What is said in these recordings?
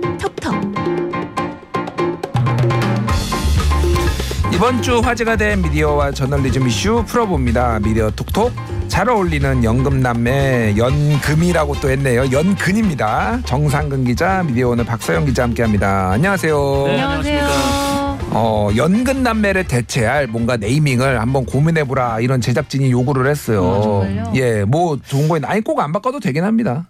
미디어 톡톡 이번 주 화제가 된 미디어와 저널리즘 이슈 풀어봅니다. 미디어 톡톡 잘 어울리는 연금남매 연금이라고 또 했네요. 연근입니다. 정상근 기자, 미디어 오늘 박서영 기자 함께합니다. 안녕하세요. 네. 안녕하세요. 어, 연근 남매를 대체할 뭔가 네이밍을 한번 고민해보라 이런 제작진이 요구를 했어요. 아, 정말요? 예, 뭐 좋은 거에 아니 꼭 안 바꿔도 되긴 합니다.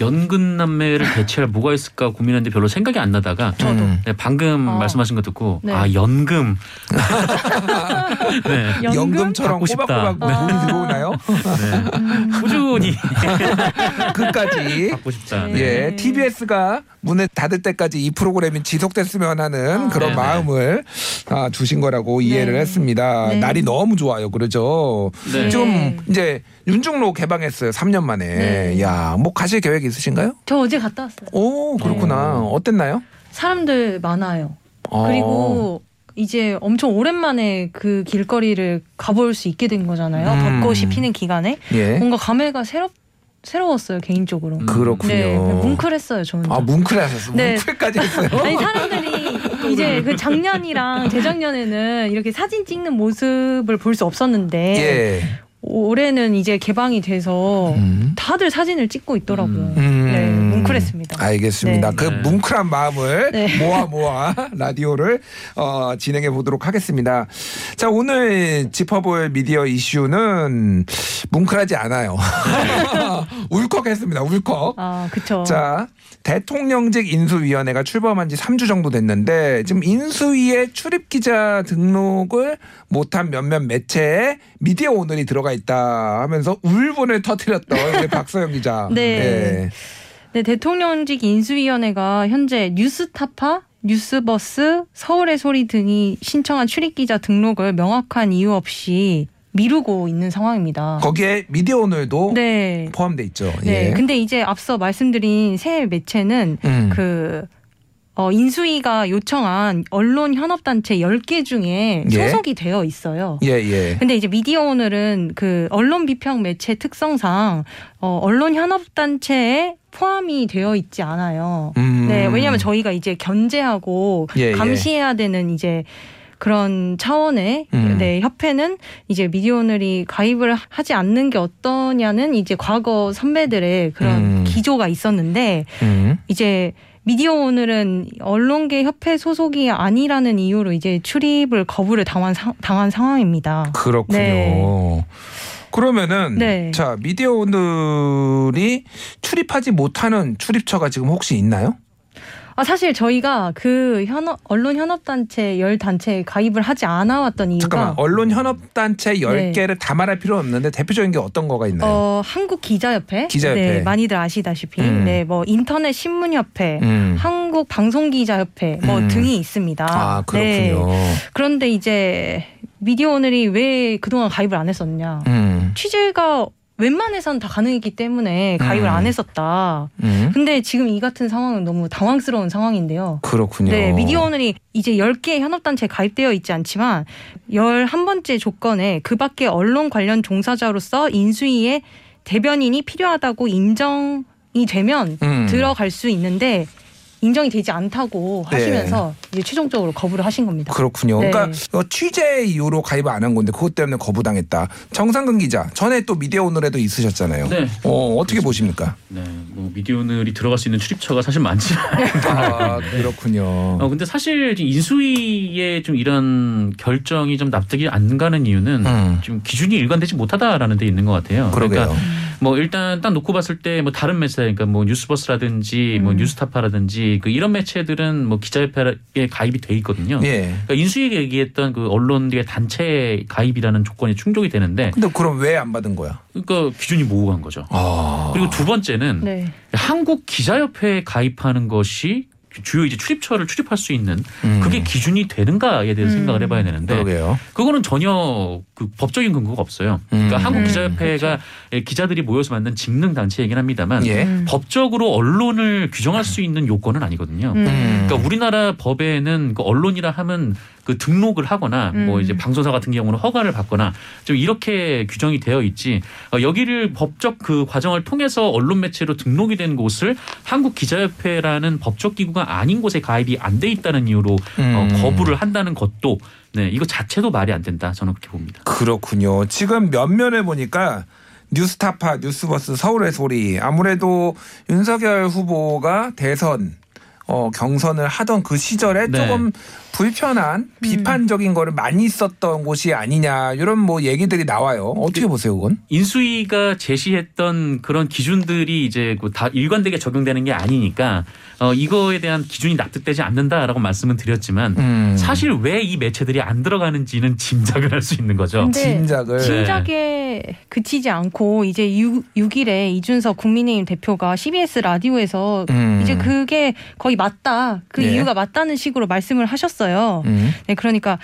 연근 남매를 대체할 뭐가 있을까 고민했는데 별로 생각이 안 나다가 저도. 네, 방금 어. 말씀하신 거 듣고 네. 아 연금 네, 연금? 처럼 받고 싶다. 꼬박꼬박 뭐 아. 돈이 들어오나요? 네. 꾸준히 끝까지. 받고 싶다. 네. 네. 예, TBS가 문을 닫을 때까지 이 프로그램이 지속됐으면 하는 아. 그런 네네. 마음을 아, 주신 거라고 이해를 네. 했습니다. 네. 날이 너무 좋아요. 그러죠. 네. 좀 이제 윤중로 개방했어요. 3년 만에. 네. 야, 뭐 가실 계획 있으신가요? 저 어제 갔다 왔어요. 오, 그렇구나. 네. 어땠나요? 사람들 많아요. 어. 그리고 이제 엄청 오랜만에 그 길거리를 가볼 수 있게 된 거잖아요. 음. 벚꽃이 피는 기간에 예. 뭔가 감회가 새롭 새로웠어요 개인적으로. 음. 그렇군요. 네, 뭉클했어요 저는. 아, 뭉클 하셨어요. 네. 뭉클까지 했어요. 아니 사람들이 이제 그 작년이랑 재작년에는 이렇게 사진 찍는 모습을 볼 수 없었는데 예. 올해는 이제 개방이 돼서 음. 다들 사진을 찍고 있더라고요. 음. 네, 뭉클했습니다. 알겠습니다. 네. 그 네. 뭉클한 마음을 네. 모아 모아 라디오를 어, 진행해 보도록 하겠습니다. 자 오늘 짚어볼 미디어 이슈는 뭉클하지 않아요. 울컥했습니다. 울컥. 아 그쵸. 자 대통령직 인수위원회가 출범한 지 3주 정도 됐는데 지금 인수위에 출입 기자 등록을 못한 몇몇 매체에 미디어 오늘이 들어가 있다 하면서 울분을 터뜨렸던 우리 박서영 기자. 네. 네, 대통령직 인수위원회가 현재 뉴스타파, 뉴스버스, 서울의 소리 등이 신청한 출입기자 등록을 명확한 이유 없이 미루고 있는 상황입니다. 거기에 미디어 오늘도 네. 포함돼 있죠. 네. 예. 근데 이제 앞서 말씀드린 새 매체는 음. 그 어, 인수위가 요청한 언론 현업단체 10개 중에 예. 소속이 되어 있어요. 예, 예. 근데 이제 미디어 오늘은 그 언론 비평 매체 특성상 어, 언론 현업단체에 포함이 되어 있지 않아요. 음. 네, 왜냐하면 저희가 이제 견제하고 예, 예. 감시해야 되는 이제 그런 차원의 음. 네, 협회는 이제 미디어 오늘이 가입을 하지 않는 게 어떠냐는 이제 과거 선배들의 그런 음. 기조가 있었는데 음. 이제 미디어 오늘은 언론계 협회 소속이 아니라는 이유로 이제 출입을 거부를 당한, 상- 당한 상황입니다. 그렇군요. 네. 그러면은 네. 자 미디어 오늘이 출입하지 못하는 출입처가 지금 혹시 있나요? 아, 사실 저희가 그 현업, 언론 현업단체 열 단체에 가입을 하지 않아 왔던 이유가 잠깐만 언론 현업 단체 네. 10개를 다 말할 필요 없는데 대표적인 게 어떤 거가 있나요? 어, 한국 기자협회, 기자협회. 네, 많이들 아시다시피, 음. 네, 뭐 인터넷 신문협회, 음. 한국 방송기자협회 뭐 음. 등이 있습니다. 아 네. 그렇군요. 그런데 이제 미디어 오늘이 왜 그동안 가입을 안 했었냐? 음. 취재가 웬만해선 다 가능했기 때문에 가입을 음. 안 했었다. 음. 근데 지금 이 같은 상황은 너무 당황스러운 상황인데요. 그렇군요. 네, 미디어 오늘이 이제 10개의 현업단체에 가입되어 있지 않지만 11번째 조건에 그 밖에 언론 관련 종사자로서 인수위에 대변인이 필요하다고 인정이 되면 음. 들어갈 수 있는데 인정이 되지 않다고 네. 하시면서 이제 최종적으로 거부를 하신 겁니다. 그렇군요. 네. 그러니까 어, 취재 이유로 가입 안한 건데 그것 때문에 거부당했다. 정상근 기자 전에 또 미디어 오늘에도 있으셨잖아요. 네. 어, 어떻게 보십니까? 네, 뭐 미디어 오늘이 들어갈 수 있는 출입처가 사실 많지 않아요. 아 그렇군요. 어, 근데 사실 지금 인수위의 좀 이런 결정이 좀 납득이 안 가는 이유는 음. 좀 기준이 일관되지 못하다라는 데 있는 것 같아요. 그러게요. 그러니까 뭐 일단 딱 놓고 봤을 때 뭐 다른 매체 그러니까 뭐 뉴스버스라든지 뭐 음. 뉴스타파라든지 그 이런 매체들은 뭐 기자협회에 가입이 돼 있거든요. 예. 그러니까 인수위가 얘기했던 그 언론계 단체 가입이라는 조건이 충족이 되는데 근데 그럼 왜 안 받은 거야? 그러니까 기준이 모호한 거죠. 아. 그리고 두 번째는 네. 한국 기자협회에 가입하는 것이 주요 이제 출입처를 출입할 수 있는 음. 그게 기준이 되는가에 대해서 음. 생각을 해봐야 되는데 그러게요. 그거는 전혀 그 법적인 근거가 없어요. 그러니까 음. 한국 음, 기자협회가 기자들이 모여서 만든 직능 단체이긴 합니다만 예. 음. 법적으로 언론을 규정할 수 있는 요건은 아니거든요. 음. 그러니까 우리나라 법에는 그 언론이라 하면 그 등록을 하거나 뭐 음. 이제 방송사 같은 경우는 허가를 받거나 좀 이렇게 규정이 되어 있지 어, 여기를 법적 그 과정을 통해서 언론 매체로 등록이 된 곳을 한국 기자협회라는 법적 기구가 아닌 곳에 가입이 안 돼 있다는 이유로 어, 음. 거부를 한다는 것도 네 이거 자체도 말이 안 된다 저는 그렇게 봅니다. 그렇군요. 지금 면면을 보니까 뉴스타파, 뉴스버스, 서울의 소리 아무래도 윤석열 후보가 대선 어, 경선을 하던 그 시절에 네. 조금 불편한 비판적인 거를 많이 썼던 곳이 아니냐 이런 뭐 얘기들이 나와요. 어떻게 보세요, 그건? 인수위가 제시했던 그런 기준들이 이제 그다 일관되게 적용되는 게 아니니까 어, 이거에 대한 기준이 납득되지 않는다라고 말씀은 드렸지만 음. 사실 왜 이 매체들이 안 들어가는지는 짐작을 할 수 있는 거죠. 짐작을 짐작에 그치지 않고 이제 6, 6일에 이준석 국민의힘 대표가 CBS 라디오에서 음. 이제 그게 거의 맞다. 그 네. 이유가 맞다는 식으로 말씀을 하셨어요. 음. 네, 그러니까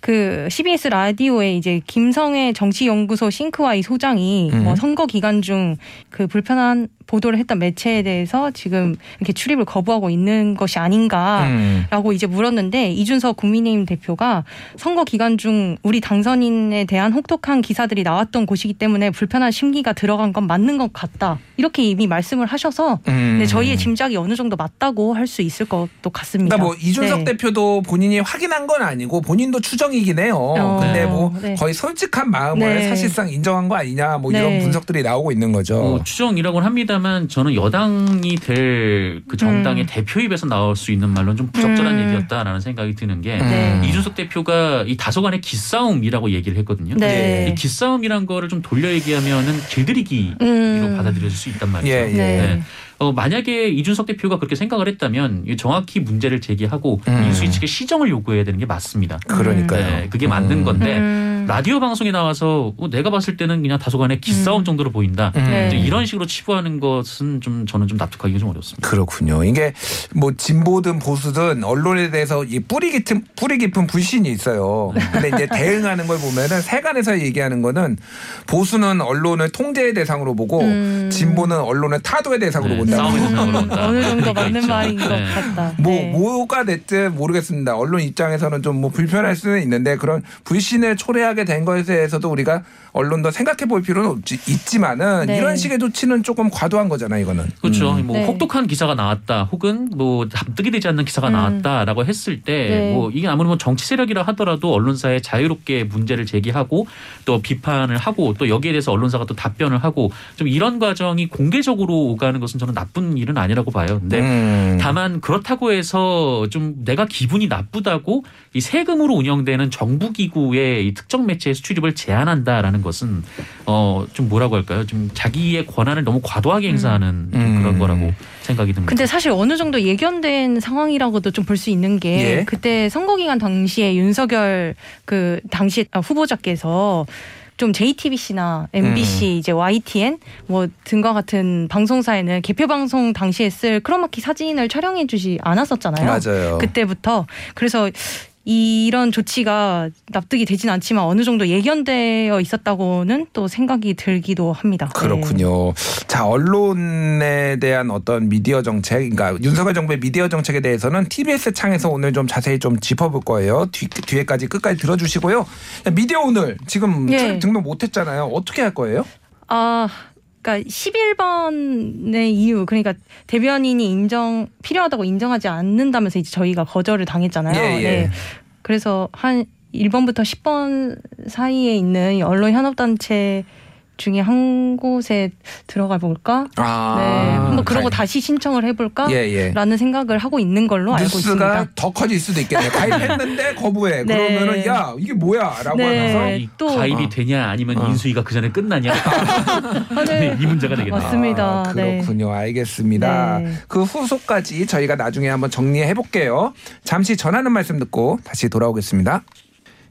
그 CBS 라디오에 이제 김성애 정치연구소 싱크와이 소장이 음. 뭐 선거 기간 중 그 불편한 보도를 했던 매체에 대해서 지금 이렇게 출입을 거부하고 있는 것이 아닌가. 음. 라고 이제 물었는데 이준석 국민의힘 대표가 선거 기간 중 우리 당선인에 대한 혹독한 기사들이 나왔던 곳이기 때문에 불편한 심기가 들어간 건 맞는 것 같다. 이렇게 이미 말씀을 하셔서 음. 네, 저희의 짐작이 어느 정도 맞다고 할 수 있을 것도 같습니다. 그러니까 뭐 이준석 네. 대표도 본인이 확인한 건 아니고 본인도 추정이긴 해요. 어, 근데 뭐 네. 거의 솔직한 마음을 네. 사실상 인정한 거 아니냐 뭐 이런 네. 분석들이 나오고 있는 거죠. 뭐 추정이라고는 합니다 만 저는 여당이 될 그 정당의 음. 대표 입에서 나올 수 있는 말로는 좀 부적절한 음. 얘기였다라는 생각이 드는 게 네. 음. 이준석 대표가 이 다소간의 기싸움이라고 얘기를 했거든요. 네. 이 기싸움이란 거를 좀 돌려 얘기하면은 길들이기로 음. 받아들여질 수 있단 말이죠. 예, 예. 네. 어, 만약에 이준석 대표가 그렇게 생각을 했다면 이 정확히 문제를 제기하고 음. 인수위 측에 시정을 요구해야 되는 게 맞습니다. 그러니까요. 네, 그게 맞는 음. 건데 음. 라디오 방송에 나와서 어, 내가 봤을 때는 그냥 다소간의 기싸움 음. 정도로 보인다. 음. 네. 이런 식으로 치부하는 것은 좀 저는 좀 납득하기가 좀 어렵습니다. 그렇군요. 이게 뭐 진보든 보수든 언론에 대해서 이 뿌리 깊은 뿌리 깊은 불신이 있어요. 근데 이제 대응하는 걸 보면은 세간에서 얘기하는 거는 보수는 언론을 통제의 대상으로 보고 음. 진보는 언론을 타도의 대상으로 네, 본다. 싸움의 대상으로 본다. 어느 정도 그러니까 맞는 있죠. 말인 것 네. 같다. 뭐 네. 뭐가 됐든 모르겠습니다. 언론 입장에서는 좀 뭐 불편할 수는 있는데 그런 불신을 초래하게 된 것에 대해서도 우리가 언론도 생각해 볼 필요는 없지, 있지만은 네. 이런 식의 조치는 조금 과도한 거잖아 이거는. 그렇죠. 음. 뭐 네. 혹독한 기사가 나왔다, 혹은 뭐 납득이 되지 않는 기사가 음. 나왔다라고 했을 때, 네. 뭐 이게 아무리 뭐 정치 세력이라 하더라도 언론사에 자유롭게 문제를 제기하고 또 비판을 하고 또 여기에 대해서 언론사가 또 답변을 하고 좀 이런 과정이 공개적으로 오가는 것은 저는 나쁜 일은 아니라고 봐요. 근데 음. 다만 그렇다고 해서 좀 내가 기분이 나쁘다고 이 세금으로 운영되는 정부 기구의 이 특정 매체의 수출입을 제한한다라는 것은 어 좀 뭐라고 할까요? 좀 자기의 권한을 너무 과도하게 행사하는 좀 음. 그런 거라고 생각이 듭니다. 근데 사실 어느 정도 예견된 상황이라고도 좀 볼 수 있는 게 예. 그때 선거 기간 당시에 윤석열 그 당시 아, 후보자께서 좀 JTBC나 MBC 이제 YTN 뭐 등과 같은 방송사에는 개표 방송 당시에 쓸 크로마키 사진을 촬영해 주지 않았었잖아요. 맞아요. 그때부터 그래서 이런 조치가 납득이 되진 않지만 어느 정도 예견되어 있었다고는 또 생각이 들기도 합니다. 네. 그렇군요. 자, 언론에 대한 어떤 미디어 정책, 그러니까 윤석열 정부의 미디어 정책에 대해서는 TBS 창에서 오늘 좀 자세히 좀 짚어볼 거예요. 뒤, 뒤에까지 끝까지 들어주시고요. 미디어 오늘 지금 예. 출입 등록 못했잖아요. 어떻게 할 거예요? 아, 그러니까 11번의 이유, 그러니까 대변인이 인정 필요하다고 인정하지 않는다면서 이제 저희가 거절을 당했잖아요. 예, 예. 네. 그래서 한 1번부터 10번 사이에 있는 이 언론 현업 단체 중에 한 곳에 들어가 볼까? 아, 네. 한번 그러고 가입. 다시 신청을 해볼까? 예, 예. 라는 생각을 하고 있는 걸로 알고 뉴스가 있습니다. 더 커질 수도 있겠네요. 가입했는데 거부해. 네. 그러면은 야 이게 뭐야 라고 네. 하면서 이 또- 가입이 어. 되냐 아니면 어. 인수위가 그 전에 끝나냐 아, 네. 이 문제가 되겠네요. 맞습니다. 아, 네. 그렇군요. 알겠습니다. 네. 그 후속까지 저희가 나중에 한번 정리해 볼게요. 잠시 전하는 말씀 듣고 다시 돌아오겠습니다.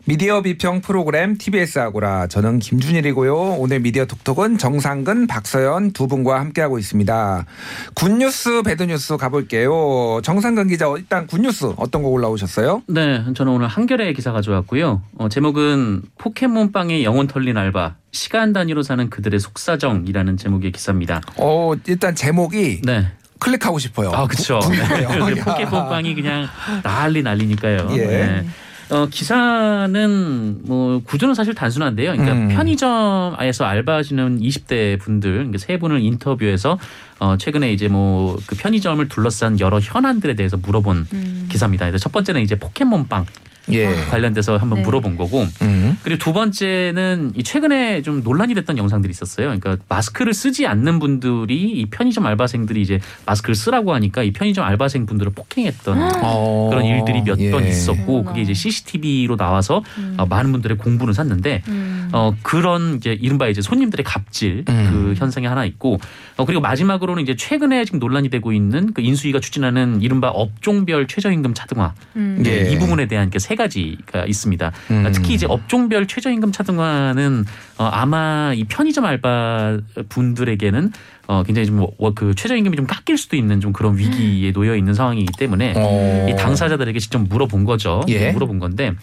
미디어 비평 프로그램 TBS 아고라 저는 김준일이고요. 오늘 미디어 톡톡은 정상근, 박서연 두 분과 함께하고 있습니다. 굿뉴스, 배드뉴스 가볼게요. 정상근 기자 일단 굿뉴스 어떤 거 올라오셨어요? 네, 저는 오늘 한겨레 기사 가져왔고요. 어, 제목은 포켓몬빵의 영혼 털린 알바 시간 단위로 사는 그들의 속사정이라는 제목의 기사입니다. 어 일단 제목이 네. 클릭하고 싶어요. 아, 그렇죠. 포켓몬빵이 그냥 난리 난리니까요. 예. 네. 어, 기사는 뭐 구조는 사실 단순한데요. 그러니까 음. 편의점에서 알바하시는 20대 분들 그러니까 세 분을 인터뷰해서 어, 최근에 이제 뭐 그 편의점을 둘러싼 여러 현안들에 대해서 물어본 음. 기사입니다. 그래서 첫 번째는 이제 포켓몬빵 예. 관련돼서 한번 네. 물어본 거고 음. 그리고 두 번째는 이 최근에 좀 논란이 됐던 영상들이 있었어요. 그러니까 마스크를 쓰지 않는 분들이 이 편의점 알바생들이 이제 마스크를 쓰라고 하니까 이 편의점 알바생 분들을 폭행했던 어. 그런 일들이 몇번 예. 있었고. 그게 이제 CCTV로 나와서 음. 어, 많은 분들의 공분을 샀는데 음. 어 그런 이제 이른바 이제 손님들의 갑질 음. 그 현상이 하나 있고 어 그리고 마지막으로는 이제 최근에 지금 논란이 되고 있는 그 인수위가 추진하는 이른바 업종별 최저임금 차등화 음. 예. 이 부분에 대한 그세 가지가 있습니다. 음. 특히 이제 업종별 최저임금 차등화는 어, 아마 이 편의점 알바 분들에게는 어, 굉장히 좀그 최저임금이 좀 깎일 수도 있는 좀 그런 위기에 놓여 있는 상황이기 때문에 어. 이 당사자들에게 직접 물어본 거죠. 예. 물어본 건데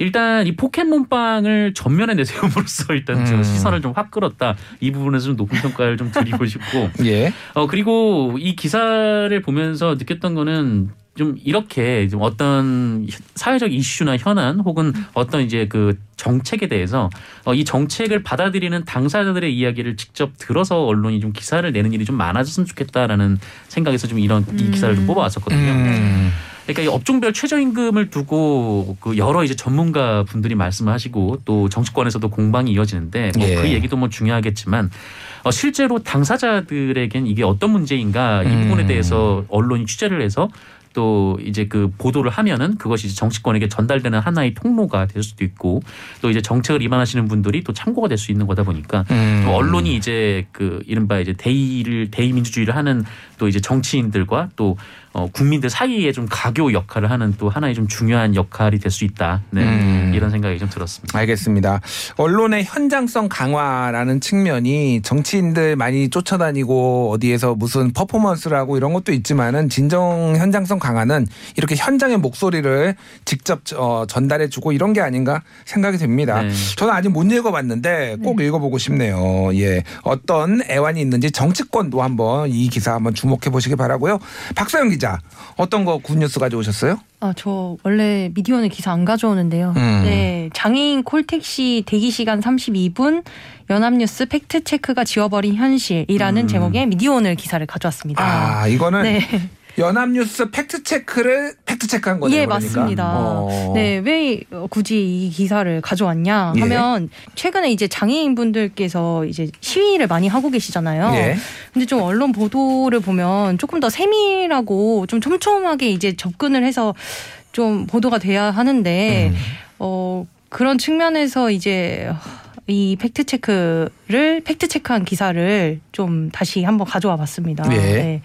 일단 이 포켓몬빵을 전면에 내세움으로써 일단 음. 시선을 좀 확 끌었다. 이 부분에서 좀 높은 평가를 좀 드리고 싶고 예. 어 그리고 이 기사를 보면서 느꼈던 거는 좀 이렇게 좀 어떤 사회적 이슈나 현안 혹은 어떤 이제 그 정책에 대해서 어, 이 정책을 받아들이는 당사자들의 이야기를 직접 들어서 언론이 좀 기사를 내는 일이 좀 많아졌으면 좋겠다라는 생각에서 좀 이런 이 기사를 좀 음. 뽑아왔었거든요. 음. 그러니까 이 업종별 최저임금을 두고 그 여러 이제 전문가 분들이 말씀을 하시고 또 정치권에서도 공방이 이어지는데 뭐 예. 그 얘기도 뭐 중요하겠지만 어, 실제로 당사자들에겐 이게 어떤 문제인가 이 음. 부분에 대해서 언론이 취재를 해서 또 이제 그 보도를 하면은 그것이 정치권에게 전달되는 하나의 통로가 될 수도 있고 또 이제 정책을 입안하시는 분들이 또 참고가 될 수 있는 거다 보니까 음. 또 언론이 이제 그 이른바 이제 대의를 대의 민주주의를 하는 또 이제 정치인들과 또 어, 국민들 사이에 좀 가교 역할을 하는 또 하나의 좀 중요한 역할이 될 수 있다. 네. 음. 이런 생각이 좀 들었습니다. 알겠습니다. 언론의 현장성 강화라는 측면이 정치인들 많이 쫓아다니고 어디에서 무슨 퍼포먼스를 하고 이런 것도 있지만은 진정 현장성 강화 는 이렇게 현장의 목소리를 직접 어, 전달해주고 이런 게 아닌가 생각이 듭니다. 네. 저는 아직 못 읽어봤는데 꼭 읽어보고 싶네요. 예, 어떤 애환이 있는지 정치권도 한번 이 기사 한번 주목해 보시기 바라고요. 박서영 기자, 어떤 거 good news 가져오셨어요? 아, 저 원래 미디어는 기사 안 가져오는데요. 음. 네, 장애인 콜택시 대기 시간 32분 연합뉴스 팩트 체크가 지워버린 현실이라는 음. 제목의 미디어오늘 기사를 가져왔습니다. 아, 이거는 네, 연합뉴스 팩트 체크를 팩트 체크한 거네요. 예, 그러니까. 맞습니다. 어. 네, 왜 굳이 이 기사를 가져왔냐 예. 하면 최근에 이제 장애인 분들께서 이제 시위를 많이 하고 계시잖아요. 예. 근데 좀 언론 보도를 보면 조금 더 세밀하고 좀 촘촘하게 이제 접근을 해서 좀 보도가 돼야 하는데 음. 어 그런 측면에서 이제 이 팩트 체크를 팩트 체크한 기사를 좀 다시 한번 가져와 봤습니다. 네.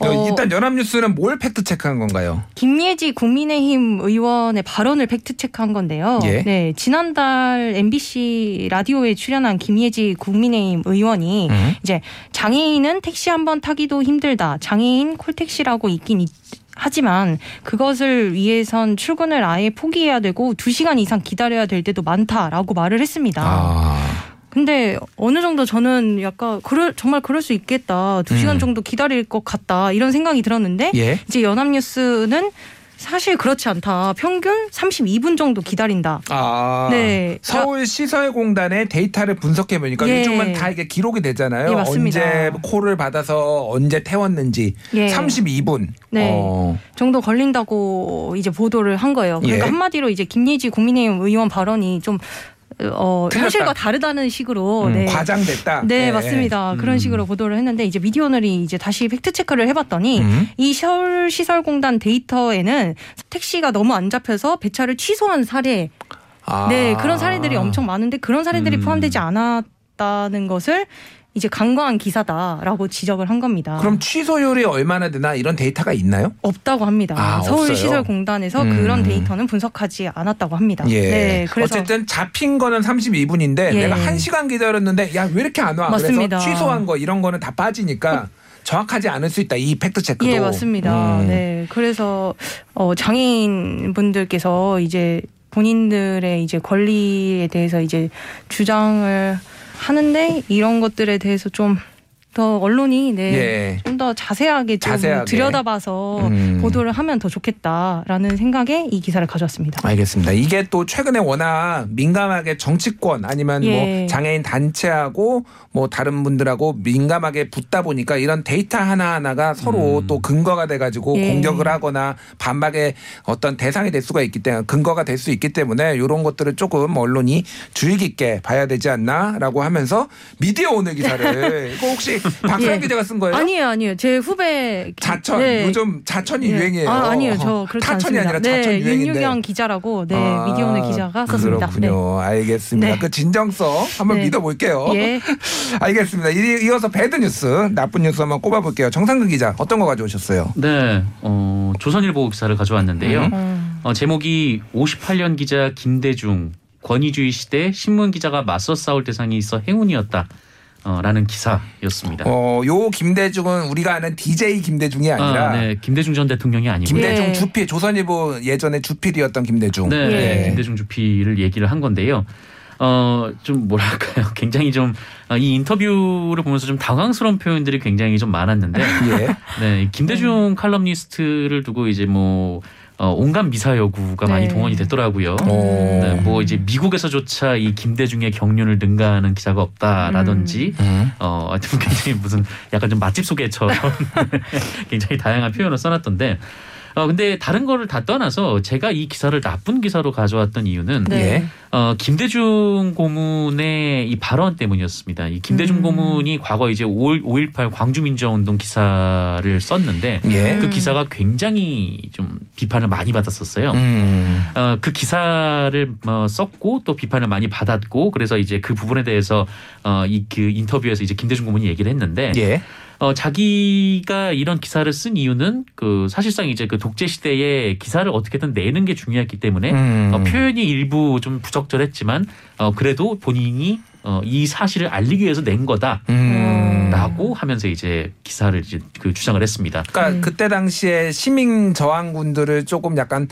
어, 어, 일단 연합뉴스는 뭘 팩트 체크한 건가요? 김예지 국민의힘 의원의 발언을 팩트 체크한 건데요. 예. 네, 지난달 MBC 라디오에 출연한 김예지 국민의힘 의원이 음. 이제 장애인은 택시 한 번 타기도 힘들다. 장애인 콜택시라고 있긴 있, 하지만 그것을 위해선 출근을 아예 포기해야 되고 두 시간 이상 기다려야 될 때도 많다라고 말을 했습니다. 아. 근데 어느 정도 저는 약간 그럴 정말 그럴 수 있겠다. 두 시간 음. 정도 기다릴 것 같다. 이런 생각이 들었는데 예. 이제 연합뉴스는 사실 그렇지 않다. 평균 32분 정도 기다린다. 아. 네. 서울 시설공단의 데이터를 분석해 보니까 예. 요즘은 다 이게 기록이 되잖아요. 예, 맞습니다. 언제 콜을 받아서 언제 태웠는지 예. 32분. 네. 어. 정도 걸린다고 이제 보도를 한 거예요. 그러니까 예. 한마디로 이제 김예지 국민의힘 의원 발언이 좀 어. 현실과 다르다는 식으로 음, 네. 과장됐다. 네, 예, 맞습니다. 그런 음. 식으로 보도를 했는데 이제 미디어오늘이 이제 다시 팩트 체크를 해봤더니 음. 이 서울 시설공단 데이터에는 택시가 너무 안 잡혀서 배차를 취소한 사례, 아. 네 그런 사례들이 엄청 많은데 그런 사례들이 음. 포함되지 않았다는 것을 이제 간과한 기사다라고 지적을 한 겁니다. 그럼 취소율이 얼마나 되나 이런 데이터가 있나요? 없다고 합니다. 아, 서울시설공단에서 음. 그런 데이터는 분석하지 않았다고 합니다. 예. 네, 그래서 어쨌든 잡힌 거는 32분인데 예. 내가 1시간 기다렸는데 야 왜 이렇게 안 와? 맞습니다. 그래서 취소한 거 이런 거는 다 빠지니까 정확하지 않을 수 있다. 이 팩트 체크도. 예, 맞습니다. 음. 네. 그래서 어 장애인 분들께서 이제 본인들의 이제 권리에 대해서 이제 주장을 하는데 이런 것들에 대해서 좀 더 언론이 네. 예. 좀더 자세하게 좀 자세하게. 들여다봐서 음. 보도를 하면 더 좋겠다라는 생각에 이 기사를 가져왔습니다. 알겠습니다. 이게 또 최근에 워낙 민감하게 정치권 아니면 예. 뭐 장애인 단체하고 뭐 다른 분들하고 민감하게 붙다 보니까 이런 데이터 하나하나가 서로 음. 또 근거가 돼 가지고 예. 공격을 하거나 반박의 어떤 대상이 될 수가 있기 때문에 근거가 될 수 있기 때문에 이런 것들을 조금 언론이 주의 깊게 봐야 되지 않나라고 하면서 미디어 오늘 기사를 이거 혹시 박서영 예. 기자가 쓴 거예요? 아니에요, 아니에요. 제 후배 기- 자천 네. 요즘 자천이 예. 유행이에요. 아, 아니에요. 저 그렇지 타천이 않습니다. 아니라 네, 자천 유행인데. 윤유경 기자라고 네, 아, 미디어오늘 기자가 썼습니다. 그렇군요. 알겠습니다. 네. 그 진정성 한번 네. 믿어볼게요. 예. 알겠습니다. 이- 이어서 배드 뉴스, 나쁜 뉴스 한번 꼽아볼게요. 정상근 기자, 어떤 거 가져오셨어요? 네, 어, 조선일보 기사를 가져왔는데요. 음. 음. 어, 제목이 58년 기자 김대중 권위주의 시대 신문 기자가 맞서 싸울 대상이 있어 행운이었다. 어, 라는 기사였습니다. 어, 요 김대중은 우리가 아는 DJ 김대중이 아니라 아, 네, 김대중 전 대통령이 아니고 김대중 예. 주필, 조선일보 예전에 주필이었던 김대중. 네, 예. 김대중 주필을 얘기를 한 건데요. 어, 좀 뭐랄까요. 굉장히 좀, 아, 이 인터뷰를 보면서 좀 당황스러운 표현들이 굉장히 좀 많았는데, 예. 네, 이 김대중 칼럼니스트를 두고 이제 뭐, 어, 온갖 미사여구가 네. 많이 동원이 됐더라고요. 오. 네, 뭐 이제 미국에서조차 이 김대중의 경륜을 능가하는 기사가 없다라든지, 음. 어, 하여튼 굉장히 무슨 약간 좀 맛집 소개처럼 굉장히 다양한 표현을 써놨던데, 어, 근데 다른 거를 다 떠나서 제가 이 기사를 나쁜 기사로 가져왔던 이유는 네. 예. 어, 김대중 고문의 이 발언 때문이었습니다. 이 김대중 음. 고문이 과거 이제 5.18 광주민주화운동 기사를 썼는데 예. 그 기사가 굉장히 좀 비판을 많이 받았었어요. 음. 어, 그 기사를 어, 썼고 또 비판을 많이 받았고 그래서 이제 그 부분에 대해서 어, 이 그 인터뷰에서 이제 김대중 고문이 얘기를 했는데 예. 어, 자기가 이런 기사를 쓴 이유는 그 사실상 이제 그 독재 시대에 기사를 어떻게든 내는 게 중요했기 때문에 음. 어, 표현이 일부 좀 부적절했지만 어, 그래도 본인이 어, 이 사실을 알리기 위해서 낸 거다라고 음. 하면서 이제 기사를 이제 그 주장을 했습니다. 그러니까 음. 그때 당시에 시민 저항군들을 조금 약간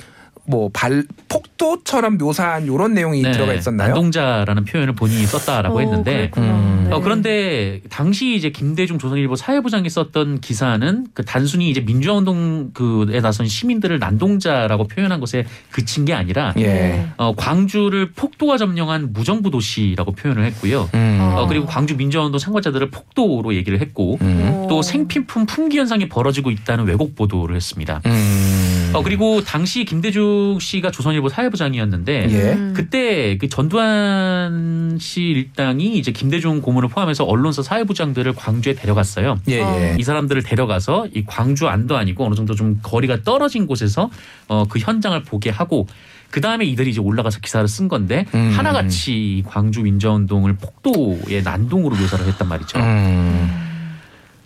뭐 발 폭도처럼 묘사한 이런 내용이 들어가 있었나요? 네. 난동자라는 표현을 본인이 썼다라고 어, 했는데. 음. 네. 어, 그런데 당시 이제 김대중 조선일보 사회부장이 썼던 기사는 그 단순히 이제 민주화운동 그에 나선 시민들을 난동자라고 표현한 것에 그친 게 아니라 예. 어, 광주를 폭도가 점령한 무정부 도시라고 표현을 했고요. 음. 어. 어, 그리고 광주 민주화운동 참가자들을 폭도로 얘기를 했고 음. 어. 또 생필품 품귀 현상이 벌어지고 있다는 왜곡 보도를 했습니다. 음. 어, 그리고 당시 김대중 씨가 조선일보 사회부장이었는데 예. 음. 그때 그 전두환 씨 일당이 이제 김대중 고문을 포함해서 언론사 사회부장들을 광주에 데려갔어요. 예, 예. 이 사람들을 데려가서 이 광주 안도 아니고 어느 정도 좀 거리가 떨어진 곳에서 어 그 현장을 보게 하고 그 다음에 이들이 이제 올라가서 기사를 쓴 건데 음. 하나같이 이 광주 민주화운동을 폭도의 난동으로 묘사를 했단 말이죠. 음.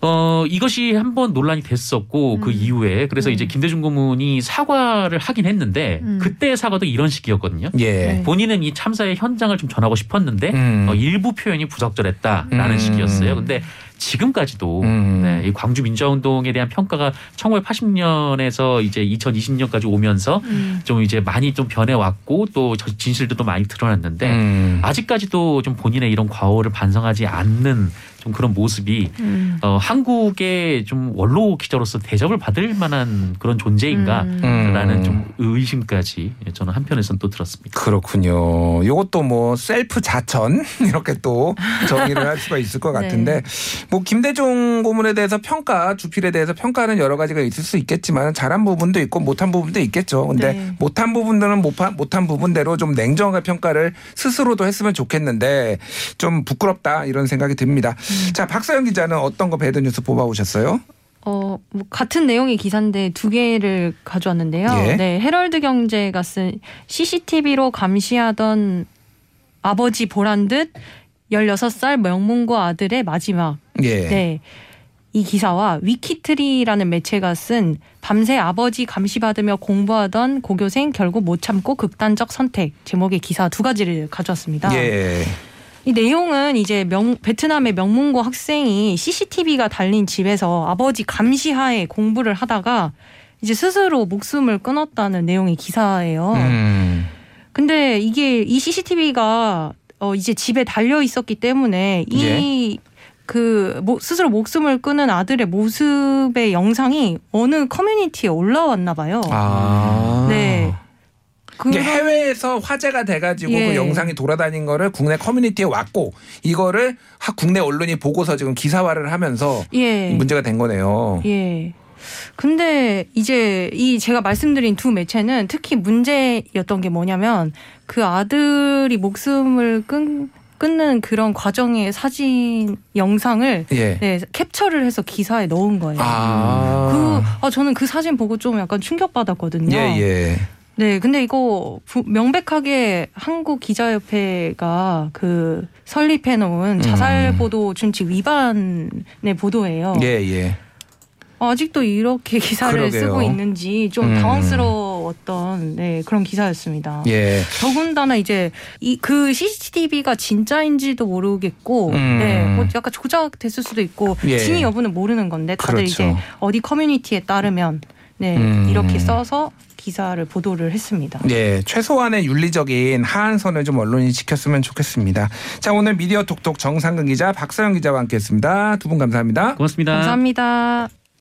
어 이것이 한 번 논란이 됐었고 그 음. 이후에 그래서 음. 이제 김대중 고문이 사과를 하긴 했는데 음. 그때의 사과도 이런 식이었거든요. 예. 네. 본인은 이 참사의 현장을 좀 전하고 싶었는데 음. 어, 일부 표현이 부적절했다라는 음. 식이었어요. 근데 지금까지도 음. 네, 이 광주 민주화운동에 대한 평가가 1980년에서 이제 2020년까지 오면서 음. 좀 이제 많이 좀 변해왔고 또 저- 진실들도 많이 드러났는데 음. 아직까지도 좀 본인의 이런 과오를 반성하지 않는 좀 그런 모습이 음. 어, 한국의 좀 원로 기자로서 대접을 받을 만한 그런 존재인가? 음. 라는 좀 의심까지 저는 한편에선 또 들었습니다. 그렇군요. 이것도 뭐 셀프 자천 이렇게 또 정의를 할 수가 있을 것 네. 같은데 뭐 김대중 고문에 대해서 평가 주필에 대해서 평가는 여러 가지가 있을 수 있겠지만 잘한 부분도 있고 못한 부분도 있겠죠. 근데 네. 못한 부분들은 못한, 못한 부분대로 좀 냉정한 평가를 스스로도 했으면 좋겠는데 좀 부끄럽다 이런 생각이 듭니다. 음. 자 박서영 기자는 어떤 거 배드 뉴스 뽑아오셨어요? 어, 뭐 같은 내용의 기사인데 두 개를 가져왔는데요. 예. 네, 헤럴드 경제가 쓴 CCTV로 감시하던 아버지 보란 듯 16살 명문고 아들의 마지막. 예. 네. 이 기사와 위키트리라는 매체가 쓴 밤새 아버지 감시받으며 공부하던 고교생 결국 못 참고 극단적 선택 제목의 기사 두 가지를 가져왔습니다. 예. 이 내용은 이제 명, 베트남의 명문고 학생이 CCTV가 달린 집에서 아버지 감시하에 공부를 하다가 이제 스스로 목숨을 끊었다는 내용의 기사예요. 음. 근데 이게 이 CCTV가 어 이제 집에 달려 있었기 때문에 이그 스스로 목숨을 끊은 아들의 모습의 영상이 어느 커뮤니티에 올라왔나 봐요. 아. 네. 그런- 해외에서 화제가 돼가지고 예. 그 영상이 돌아다닌 거를 국내 커뮤니티에 왔고 이거를 하- 국내 언론이 보고서 지금 기사화를 하면서 예. 문제가 된 거네요. 예. 근데 이제 이 제가 말씀드린 두 매체는 특히 문제였던 게 뭐냐면 그 아들이 목숨을 끊, 끊는 그런 과정의 사진 영상을 예. 네, 캡처를 해서 기사에 넣은 거예요. 아. 그, 아, 저는 그 사진 보고 좀 약간 충격받았거든요. 예, 예. 네, 근데 이거 부- 명백하게 한국 기자협회가 그 설립해 놓은 자살 보도 준칙 위반의 보도예요. 음. 예, 예. 아직도 이렇게 기사를 그러게요. 쓰고 있는지 좀 음. 당황스러웠던 네, 그런 기사였습니다. 예. 더군다나 이제 이 그 CCTV가 진짜인지도 모르겠고, 음. 네, 뭐 약간 조작됐을 수도 있고 예. 진위 여부는 모르는 건데 다들 그렇죠. 이제 어디 커뮤니티에 따르면 네 음. 이렇게 써서 기사를 보도를 했습니다. 예, 최소한의 윤리적인 하한선을 좀 언론이 지켰으면 좋겠습니다. 자, 오늘 미디어 톡톡 정상근 기자, 박서영 기자와 함께했습니다. 두 분 감사합니다. 고맙습니다. 감사합니다.